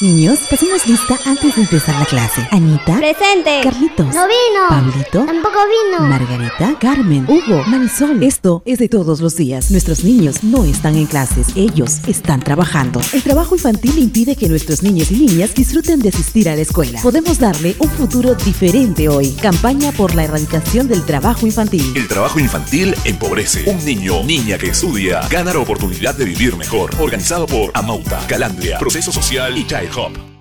Niños, pasemos lista antes de empezar la clase. Anita. Presente. Carlitos. No vino. Pablito. Tampoco vino. Margarita. Carmen. Hugo. Marisol. Esto es de todos los días. Nuestros niños no están en clases. Ellos están trabajando. El trabajo infantil impide que nuestros niños y niñas disfruten de asistir a la escuela. Podemos darle un futuro diferente hoy. Campaña por la erradicación del trabajo infantil. El trabajo infantil empobrece. Un niño, niña que estudia, gana la oportunidad de vivir mejor. Organizado por Amauta, Calandria, Proceso Social y Child Wake Up.